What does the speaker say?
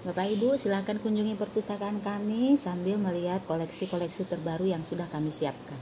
Bapak Ibu silahkan kunjungi perpustakaan kami sambil melihat koleksi-koleksi terbaru yang sudah kami siapkan.